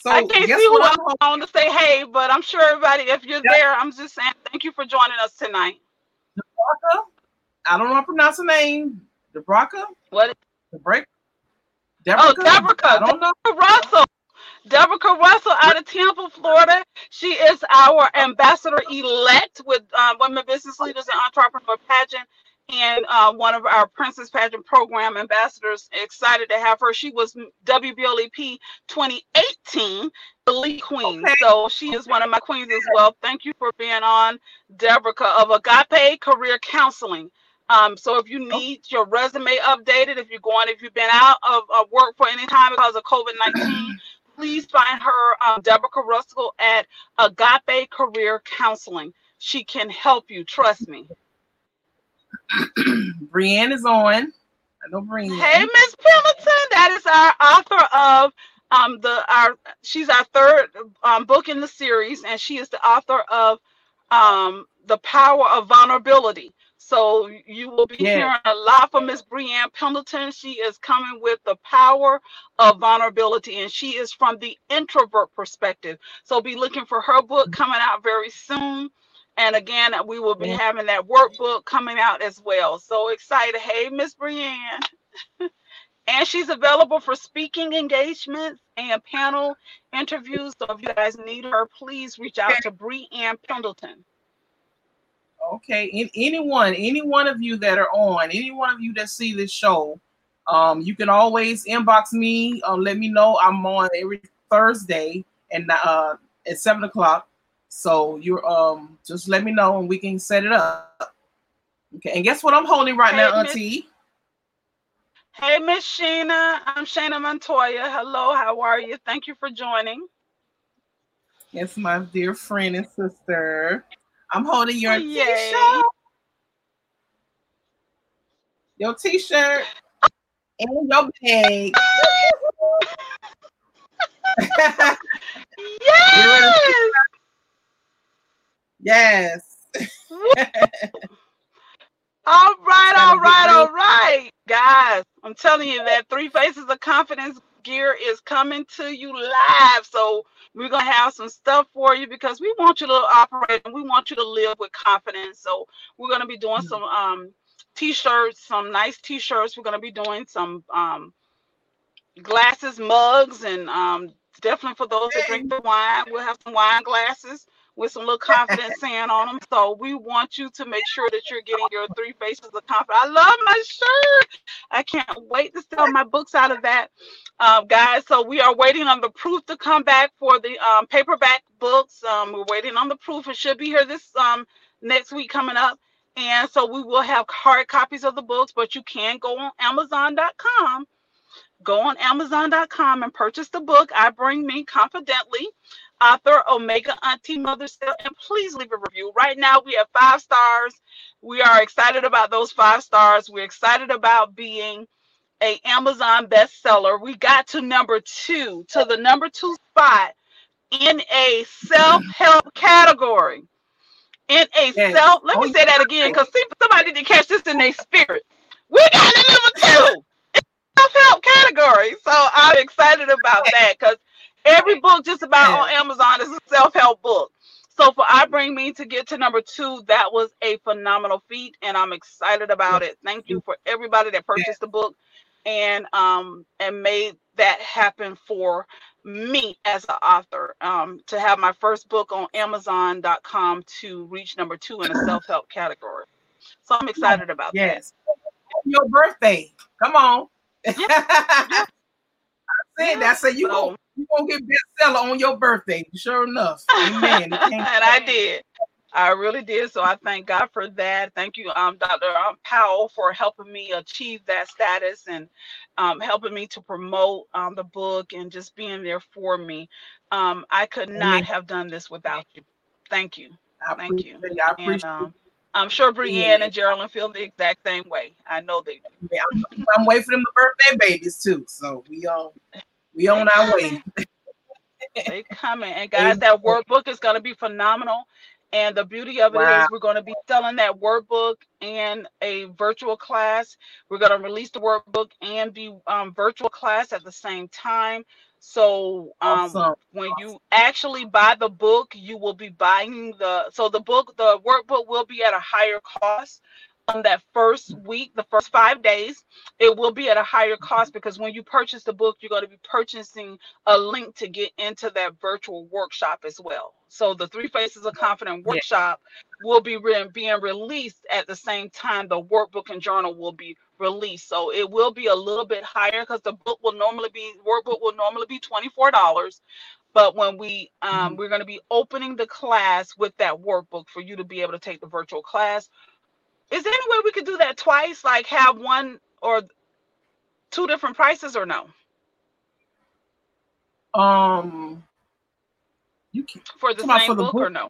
So I can't see who what? else I want to say hey, but I'm sure everybody, if you're there, I'm just saying thank you for joining us tonight. Debraca? I don't know how to pronounce her name. Debraca? What? Debra- Oh? Deborah, I don't know. Russell. Deborah Russell out of Tampa, Florida. She is our ambassador elect with uh, Women Business Leaders and Entrepreneur Pageant and uh, one of our Princess Pageant Program ambassadors. Excited to have her. She was WBLEP 2018 Elite Queen. Okay. So she is one of my queens as well. Thank you for being on, Deborah of Agape Career Counseling. Um, so if you need your resume updated, if you're going, if you've been out of, of work for any time because of COVID 19, please find her, um, Deborah Russell, at Agape Career Counseling. She can help you. Trust me. Brienne is on. I know Brienne. Hey, Miss Pendleton, that is our author of um the our she's our third um book in the series, and she is the author of um the power of vulnerability. So you will be Yeah. hearing a lot from Miss Brienne Pendleton. She is coming with the power of vulnerability, and she is from the introvert perspective. So be looking for her book coming out very soon. And again, we will be Yeah. having that workbook coming out as well. So excited. Hey, Miss Brienne. and she's available for speaking engagements and panel interviews. So if you guys need her, please reach out to Brienne Pendleton. Okay. In, anyone, any one of you that are on, any one of you that see this show, um, you can always inbox me. Um, let me know. I'm on every Thursday and uh at seven o'clock. So you're um just let me know and we can set it up. Okay. And guess what I'm holding right now, Hey, Miss- Auntie? Hey, Miss Sheena. I'm Shana Montoya. Hello, how are you? Thank you for joining. Yes, my dear friend and sister. I'm holding your Yay. t-shirt. Your t-shirt and your bag. Yes. yes. All right, Gotta all get right, real- all right. Guys, I'm telling you that Three Faces of Confidence gear is coming to you live. So we're gonna have some stuff for you because we want you to operate and we want you to live with confidence. So we're gonna be doing some um t-shirts, some nice t-shirts. We're gonna be doing some um glasses, mugs, and um definitely for those that drink the wine, we'll have some wine glasses with some little confidence saying on them. So we want you to make sure that you're getting your three faces of confidence. I love my shirt. I can't wait to sell my books out of that, um, guys. So we are waiting on the proof to come back for the um, paperback books. Um, we're waiting on the proof. It should be here this um, next week coming up. And so we will have hard copies of the books, but you can go on Amazon.com go on Amazon.com and purchase the book. I bring me confidently. Author Omega Auntie Mother Cell, and please leave a review. Right now, we have five stars. We are excited about those five stars. We're excited about being a Amazon bestseller. We got to number two, to the number two spot in a self-help category. In a yes. self, let me oh, say that again because somebody didn't catch this in their spirit. We got a number two in self-help category. So I'm excited about that because every book just about on Amazon is a self-help book. So for I Bring Me to get to number two, that was a phenomenal feat, and I'm excited about it. Thank you for everybody that purchased the book and um and made that happen for me as an author. Um, to have my first book on Amazon.com to reach number two in a self-help category. So I'm excited about yes. that. Your birthday. Come on. Yeah. yeah. I said that. I said you so, you gonna get bestseller on your birthday. Sure enough. Amen. and I did. I really did. So I thank God for that. Thank you, um, Dr. Um, Powell, for helping me achieve that status and um, helping me to promote um, the book and just being there for me. Um, I could not Amen. have done this without you. Thank you. I thank you. I appreciate and, um, I'm sure Brienne yeah. and Geraldine feel the exact same way. I know they do. Yeah, I'm, I'm waiting for them to birthday babies too. So we on we on our way. they coming. And guys, that workbook is gonna be phenomenal. And the beauty of it wow. is we're going to be selling that workbook and a virtual class. We're going to release the workbook and the um, virtual class at the same time. So um, awesome. when awesome. you actually buy the book, you will be buying the so the book, the workbook will be at a higher cost on that first week, the first five days, it will be at a higher cost because when you purchase the book, you're going to be purchasing a link to get into that virtual workshop as well. So the Three Faces of Confidence workshop yeah. will be re- being released at the same time the workbook and journal will be released. So it will be a little bit higher because the book will normally be workbook will normally be twenty four dollars. But when we um, mm-hmm. we're going to be opening the class with that workbook for you to be able to take the virtual class is there any way we could do that twice? Like have one or two different prices or no? Um, you can for the same for the book, book, or no?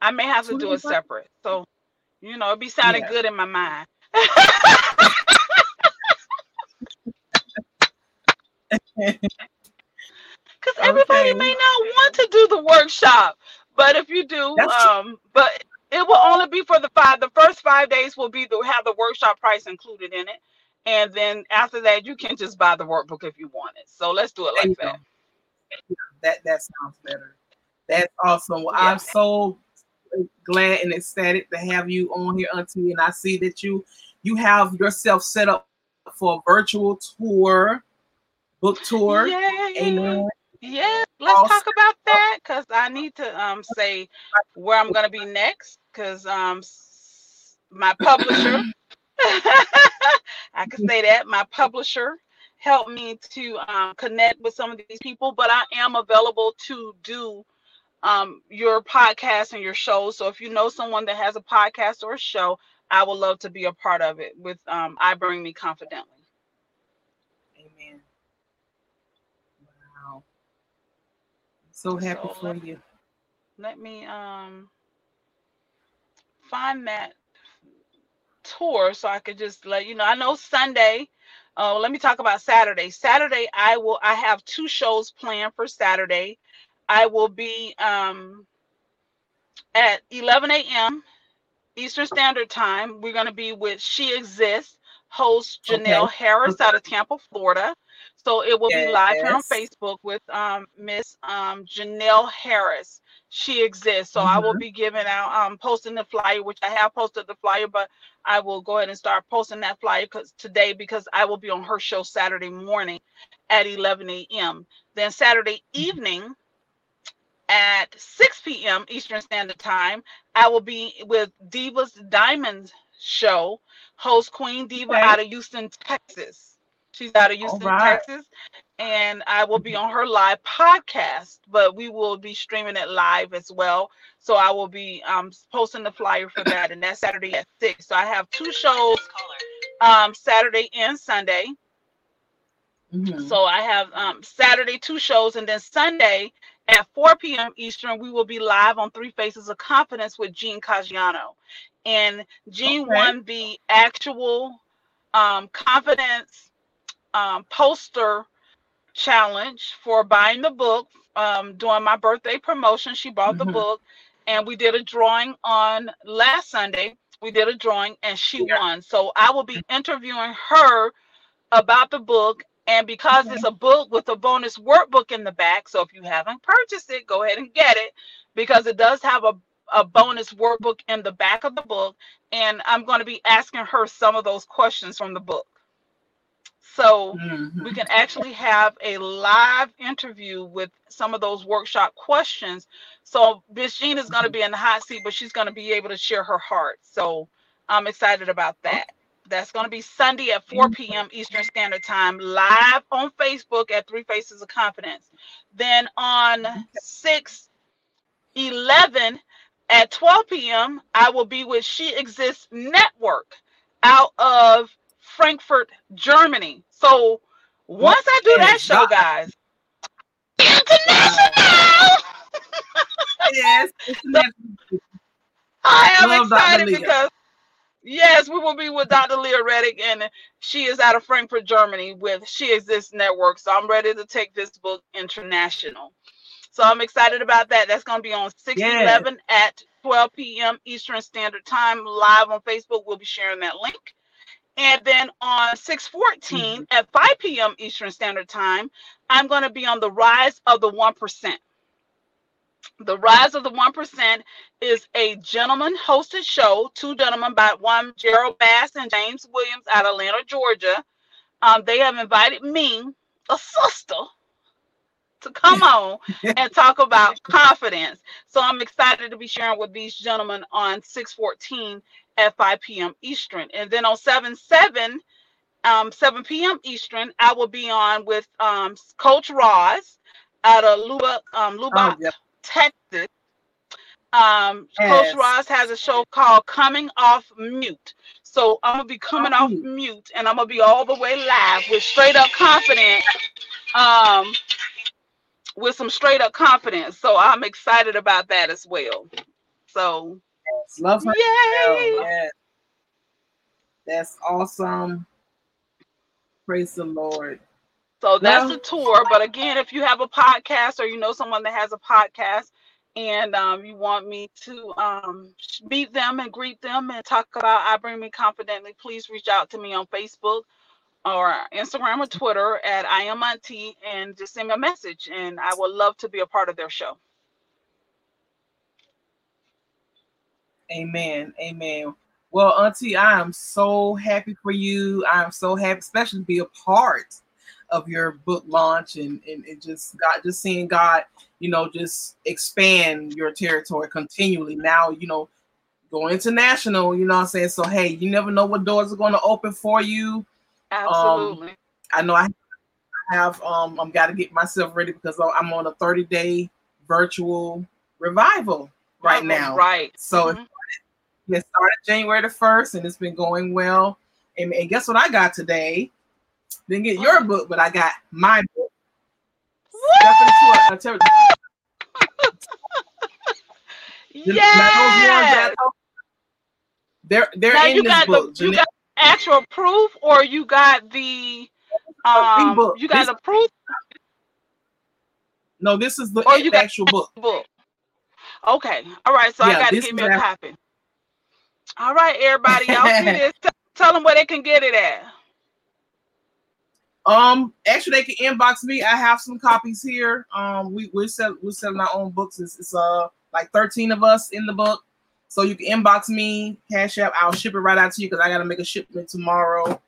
I may have to do it separate. So, you know, it'd be sounding yeah. good in my mind. Because everybody okay. may not want to do the workshop, but if you do, That's um, but it will only be for the five. The first five days will be to have the workshop price included in it, and then after that, you can just buy the workbook if you want it. So let's do it like that. Yeah, That that sounds better. That's awesome. Well, yeah. I'm so glad and ecstatic to have you on here, Auntie. And I see that you you have yourself set up for a virtual tour, book tour. Yay. Amen. Yeah, let's talk about that because I need to um say where I'm gonna be next because um my publisher I can say that my publisher helped me to um, connect with some of these people, but I am available to do um, your podcast and your show. So if you know someone that has a podcast or a show, I would love to be a part of it with um, I Bring Me Confidently. So happy so for you. Let me um find that tour so I could just let you know. I know Sunday. Uh, let me talk about Saturday. Saturday, I will. I have two shows planned for Saturday. I will be um, at 11 a.m. Eastern Standard Time. We're going to be with She Exists host Janelle okay. Harris okay. out of Tampa, Florida. So it will yes. be live here on Facebook with um, Miss um, Janelle Harris. She exists. So mm-hmm. I will mm-hmm. be giving out, um, posting the flyer, which I have posted the flyer, but I will go ahead and start posting that flyer because today because I will be on her show Saturday morning at 11 a.m. Then Saturday mm-hmm. evening at 6 p.m. Eastern Standard Time, I will be with Divas Diamonds show, host Queen Diva okay. out of Houston, Texas. She's out of Houston, right. Texas. And I will be on her live podcast, but we will be streaming it live as well. So I will be um, posting the flyer for that, and that's Saturday at six. So I have two shows, um, Saturday and Sunday. Mm-hmm. So I have um, Saturday two shows, and then Sunday at 4 p.m. Eastern, we will be live on Three Faces of Confidence with Gene Caggiano. And Gene okay. won the actual um, confidence um, poster challenge for buying the book um, during my birthday promotion. She bought mm-hmm. the book, and we did a drawing on last Sunday. We did a drawing, and she yeah. won. So I will be interviewing her about the book. And because it's a book with a bonus workbook in the back, so if you haven't purchased it, go ahead and get it because it does have a, a bonus workbook in the back of the book. And I'm going to be asking her some of those questions from the book. So mm-hmm. we can actually have a live interview with some of those workshop questions. So Miss Jean is going to be in the hot seat, but she's going to be able to share her heart. So I'm excited about that. That's going to be Sunday at 4 p.m. Eastern Standard Time, live on Facebook at Three Faces of Confidence. Then on 6 11 at 12 p.m., I will be with She Exists Network out of Frankfurt, Germany. So once I do that show, guys, international. yes. I am excited because yes, we will be with Dr. Leah Reddick, and she is out of Frankfurt, Germany, with She Exists Network. So I'm ready to take this book international. So I'm excited about that. That's going to be on 6 yes. 11 at 12 p.m. Eastern Standard Time, live on Facebook. We'll be sharing that link. And then on 614 mm-hmm. at 5 p.m. Eastern Standard Time, I'm going to be on the rise of the 1%. The Rise of the 1% is a gentleman hosted show, two gentlemen by one Gerald Bass and James Williams out of Atlanta, Georgia. Um, they have invited me, a sister, to come on and talk about confidence. So I'm excited to be sharing with these gentlemen on 614 at 5 p.m. Eastern. And then on 7 7, um, 7 p.m. Eastern, I will be on with um, Coach Roz out of Lubbock, um, Lubbock oh, yep. Texas. Um, yes. Coach Roz has a show called Coming Off Mute. So I'm gonna be coming off mute and I'm gonna be all the way live with straight up confidence. Um, with some straight up confidence. So I'm excited about that as well. So yes, love her. Yay! Yes. That's awesome. Praise the Lord. So that's the tour. But again, if you have a podcast or you know someone that has a podcast and um, you want me to um, meet them and greet them and talk about I Bring Me Confidently, please reach out to me on Facebook or Instagram or Twitter at I am Auntie and just send me a message. And I would love to be a part of their show. Amen. Amen. Well, Auntie, I am so happy for you. I'm so happy, especially to be a part of your book launch and, and, and just God, just seeing God, you know, just expand your territory continually. Now, you know, go international, you know I'm saying? So, hey, you never know what doors are going to open for you Absolutely. Um, I know I have um I'm got to get myself ready because I'm on a 30 day virtual revival right now. Right. So mm-hmm. It started January the first, and it's been going well. And, and guess what I got today? Didn't get your book, but I got my book. yeah. They're they're now in this book. The, you got actual proof or you got the um you got this, the proof? No, this is the, or you actual book. book. Okay. All right. So yeah, I gotta get me a copy. All right, everybody. Y'all see this. Tell them where they can get it at. Um, actually, they can inbox me. I have some copies here. Um, we we're sell, we're selling our own books. It's, it's uh like 13 of us in the book. So you can inbox me, cash app. I'll ship it right out to you because I got to make a shipment tomorrow.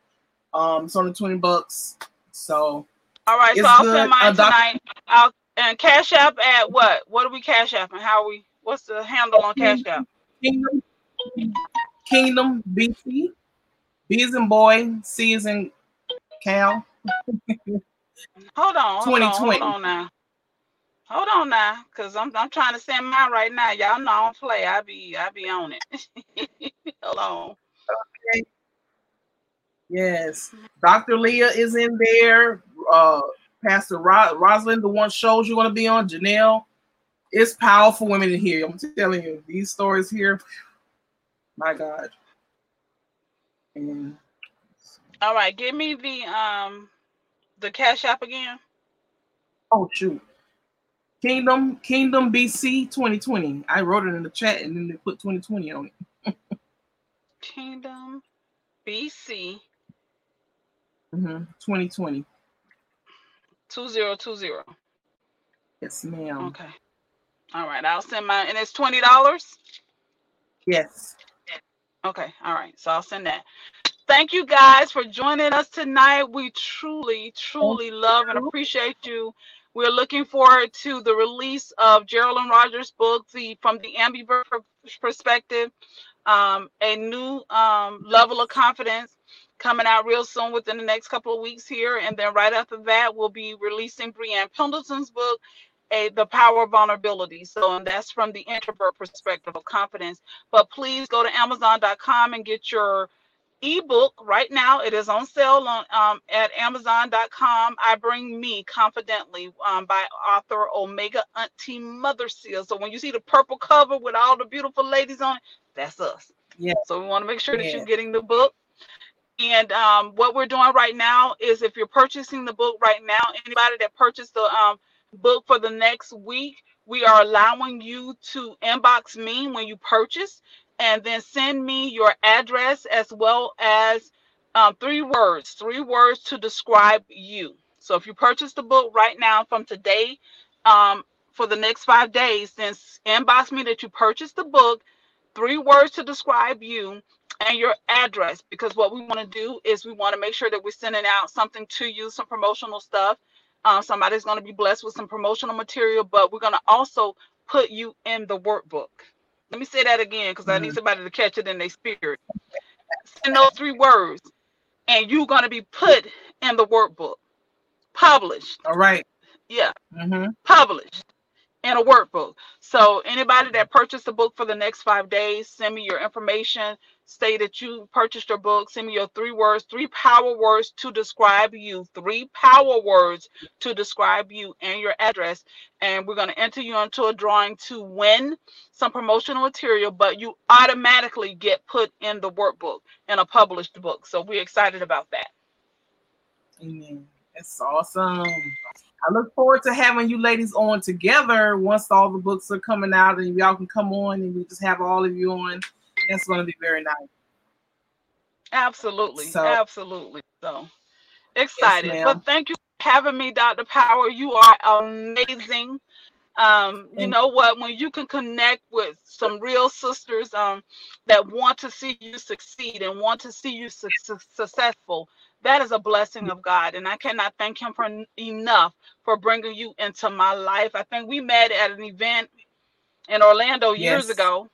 Um, it's only 20 bucks. So. All right. So I'll good. send mine uh, tonight. I'll and cash app at what? What do we cash app and how we? What's the handle on cash app? Kingdom, Kingdom BC. B is in boy, C is in cow. hold on, hold on, hold on now. Hold on now, cause I'm I'm trying to send mine right now. Y'all know I don't play. I be I be on it. Hold on. Okay. Yes, Dr. Leah is in there. uh Pastor Ro- Rosalind, the one shows you're gonna be on, Janelle. It's powerful women in here. I'm telling you, these stories here, my God. And all right, give me the um the cash app again. Oh shoot. Kingdom Kingdom BC 2020. I wrote it in the chat and then they put 2020 on it. Kingdom BC mm-hmm. 2020. 2020. Yes, ma'am. Okay. All right. I'll send my and it's twenty dollars. Yes. Okay. All right. So I'll send that. Thank you guys for joining us tonight. We truly, truly love and appreciate you. We're looking forward to the release of Geraldine Rogers' book, the from the ambivert perspective, um, a new um, level of confidence coming out real soon within the next couple of weeks here. And then right after that, we'll be releasing Brienne Pendleton's book, a, The Power of Vulnerability. So and that's from the introvert perspective of confidence. But please go to Amazon.com and get your ebook right now. It is on sale on um, at Amazon.com. I bring me confidently um, by author Omega Auntie Mother Seal. So when you see the purple cover with all the beautiful ladies on it, that's us. Yeah. So we want to make sure that yeah. you're getting the book. And um, what we're doing right now is if you're purchasing the book right now, anybody that purchased the um, book for the next week, we are allowing you to inbox me when you purchase and then send me your address as well as um, three words, three words to describe you. So if you purchase the book right now from today um, for the next five days, then inbox me that you purchased the book, three words to describe you, and your address. Because what we want to do is we want to make sure that we're sending out something to you, some promotional stuff. Um, somebody's going to be blessed with some promotional material, but we're going to also put you in the workbook. Let me say that again because mm-hmm. I need mm-hmm. somebody to catch it in their spirit. Send those three words, and you're going to be put in the workbook, published. All right. Yeah. Mm-hmm. Published in a workbook. So anybody that purchased the book for the next five days, send me your information say that you purchased your book, send me your three words, three power words to describe you, three power words to describe you and your address. And we're going to enter you into a drawing to win some promotional material, but you automatically get put in the workbook in a published book. So we're excited about that. Amen. That's awesome. I look forward to having you ladies on together once all the books are coming out and y'all can come on and we just have all of you on that's going to be very nice. Absolutely, so, absolutely. So excited. Yes, but thank you for having me, Dr. Powell. You are amazing. Um, you know what? When you can connect with some real sisters um, that want to see you succeed and want to see you su- su- successful, that is a blessing of God. And I cannot thank Him for enough for bringing you into my life. I think we met at an event in Orlando years yes. ago,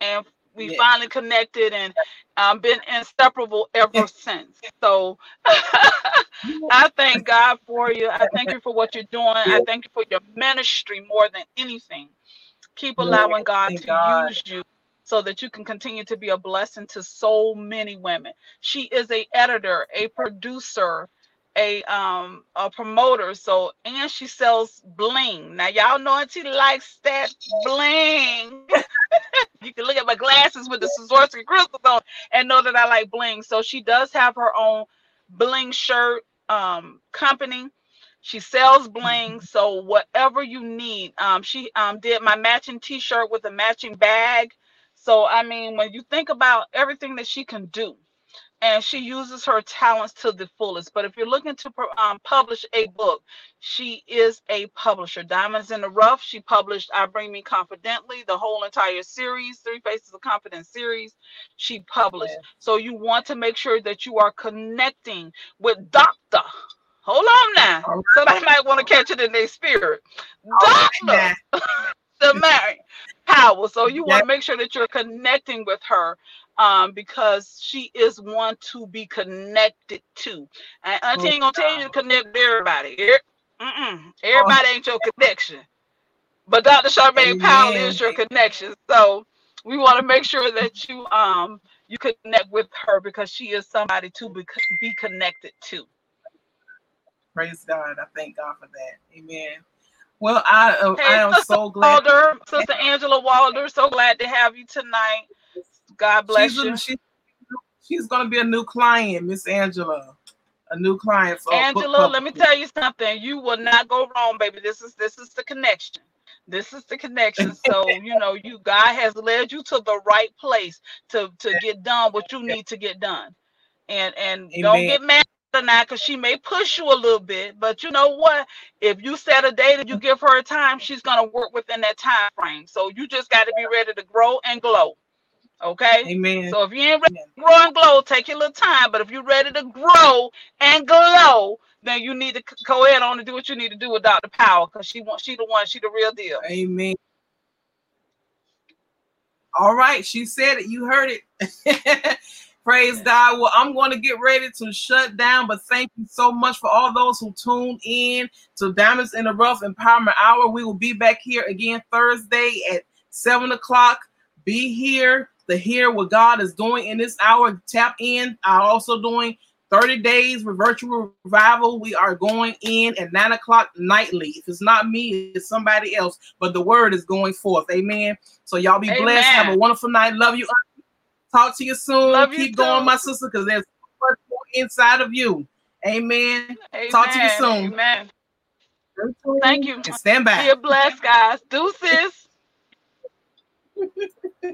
and we finally connected and um, been inseparable ever since. So I thank God for you. I thank you for what you're doing. I thank you for your ministry more than anything. Keep allowing God to God. use you so that you can continue to be a blessing to so many women. She is a editor, a producer, a um a promoter so and she sells bling. Now y'all know auntie likes that bling. You can look at my glasses with the Swarovski crystals on and know that I like bling. So she does have her own bling shirt um company. She sells bling so whatever you need um she um did my matching t-shirt with a matching bag so i mean when you think about everything that she can do and she uses her talents to the fullest. But if you're looking to um, publish a book, she is a publisher. Diamonds in the Rough, she published I Bring Me Confidently, the whole entire series, Three Faces of Confidence series, she published. Yeah. So you want to make sure that you are connecting with Dr. Hold on now. Right. Somebody might want to catch it in their spirit. Doctor the Mary Powell. So you want to make sure that you're connecting with her um, because she is one to be connected to. And Auntie ain't gonna tell you to connect with everybody. Mm-mm. Everybody ain't your connection. But Dr. Charmaine Powell is your connection. So we want to make sure that you um you connect with her because she is somebody to be, be connected to. Praise God. I thank God for that. Amen. Well, I uh, Hey, I am Sister so glad. Walder, Sister Angela Walder, so glad to have you tonight. God bless She's, you. a, she, she's going to be a new client, Miss Angela. A new client So Angela, let me tell you something. You will not go wrong, baby. This is this is the connection. This is the connection. So you know, you God has led you to the right place to to get done what you need to get done. And and don't get mad now because she may push you a little bit. But you know what? If you set a date and you give her a time, she's gonna work within that time frame. So you just got to be ready to grow and glow. Okay. Amen. So if you ain't ready to grow and glow, take your little time. But if you're ready to grow and glow, then you need to go ahead on and do what you need to do with Dr. Powell because she wants she the one, she the real deal. Amen. All right, she said it. You heard it. Praise God. Well, I'm going to get ready to shut down, but thank you so much for all those who tuned in to Diamonds in the Rough Empowerment Hour. We will be back here again Thursday at seven o'clock. Be here to hear what God is doing in this hour. Tap in. I'm also doing 30 days with virtual revival. We are going in at nine o'clock nightly. If it's not me, it's somebody else, but the word is going forth. Amen. So y'all be blessed. Have a wonderful night. Love you. Talk to you soon. Love you Keep going, too. my sister, because there's so much more inside of you. Amen. Talk to you Amen. soon. Amen. Thank you. And stand back. Be blessed, guys. Deuces.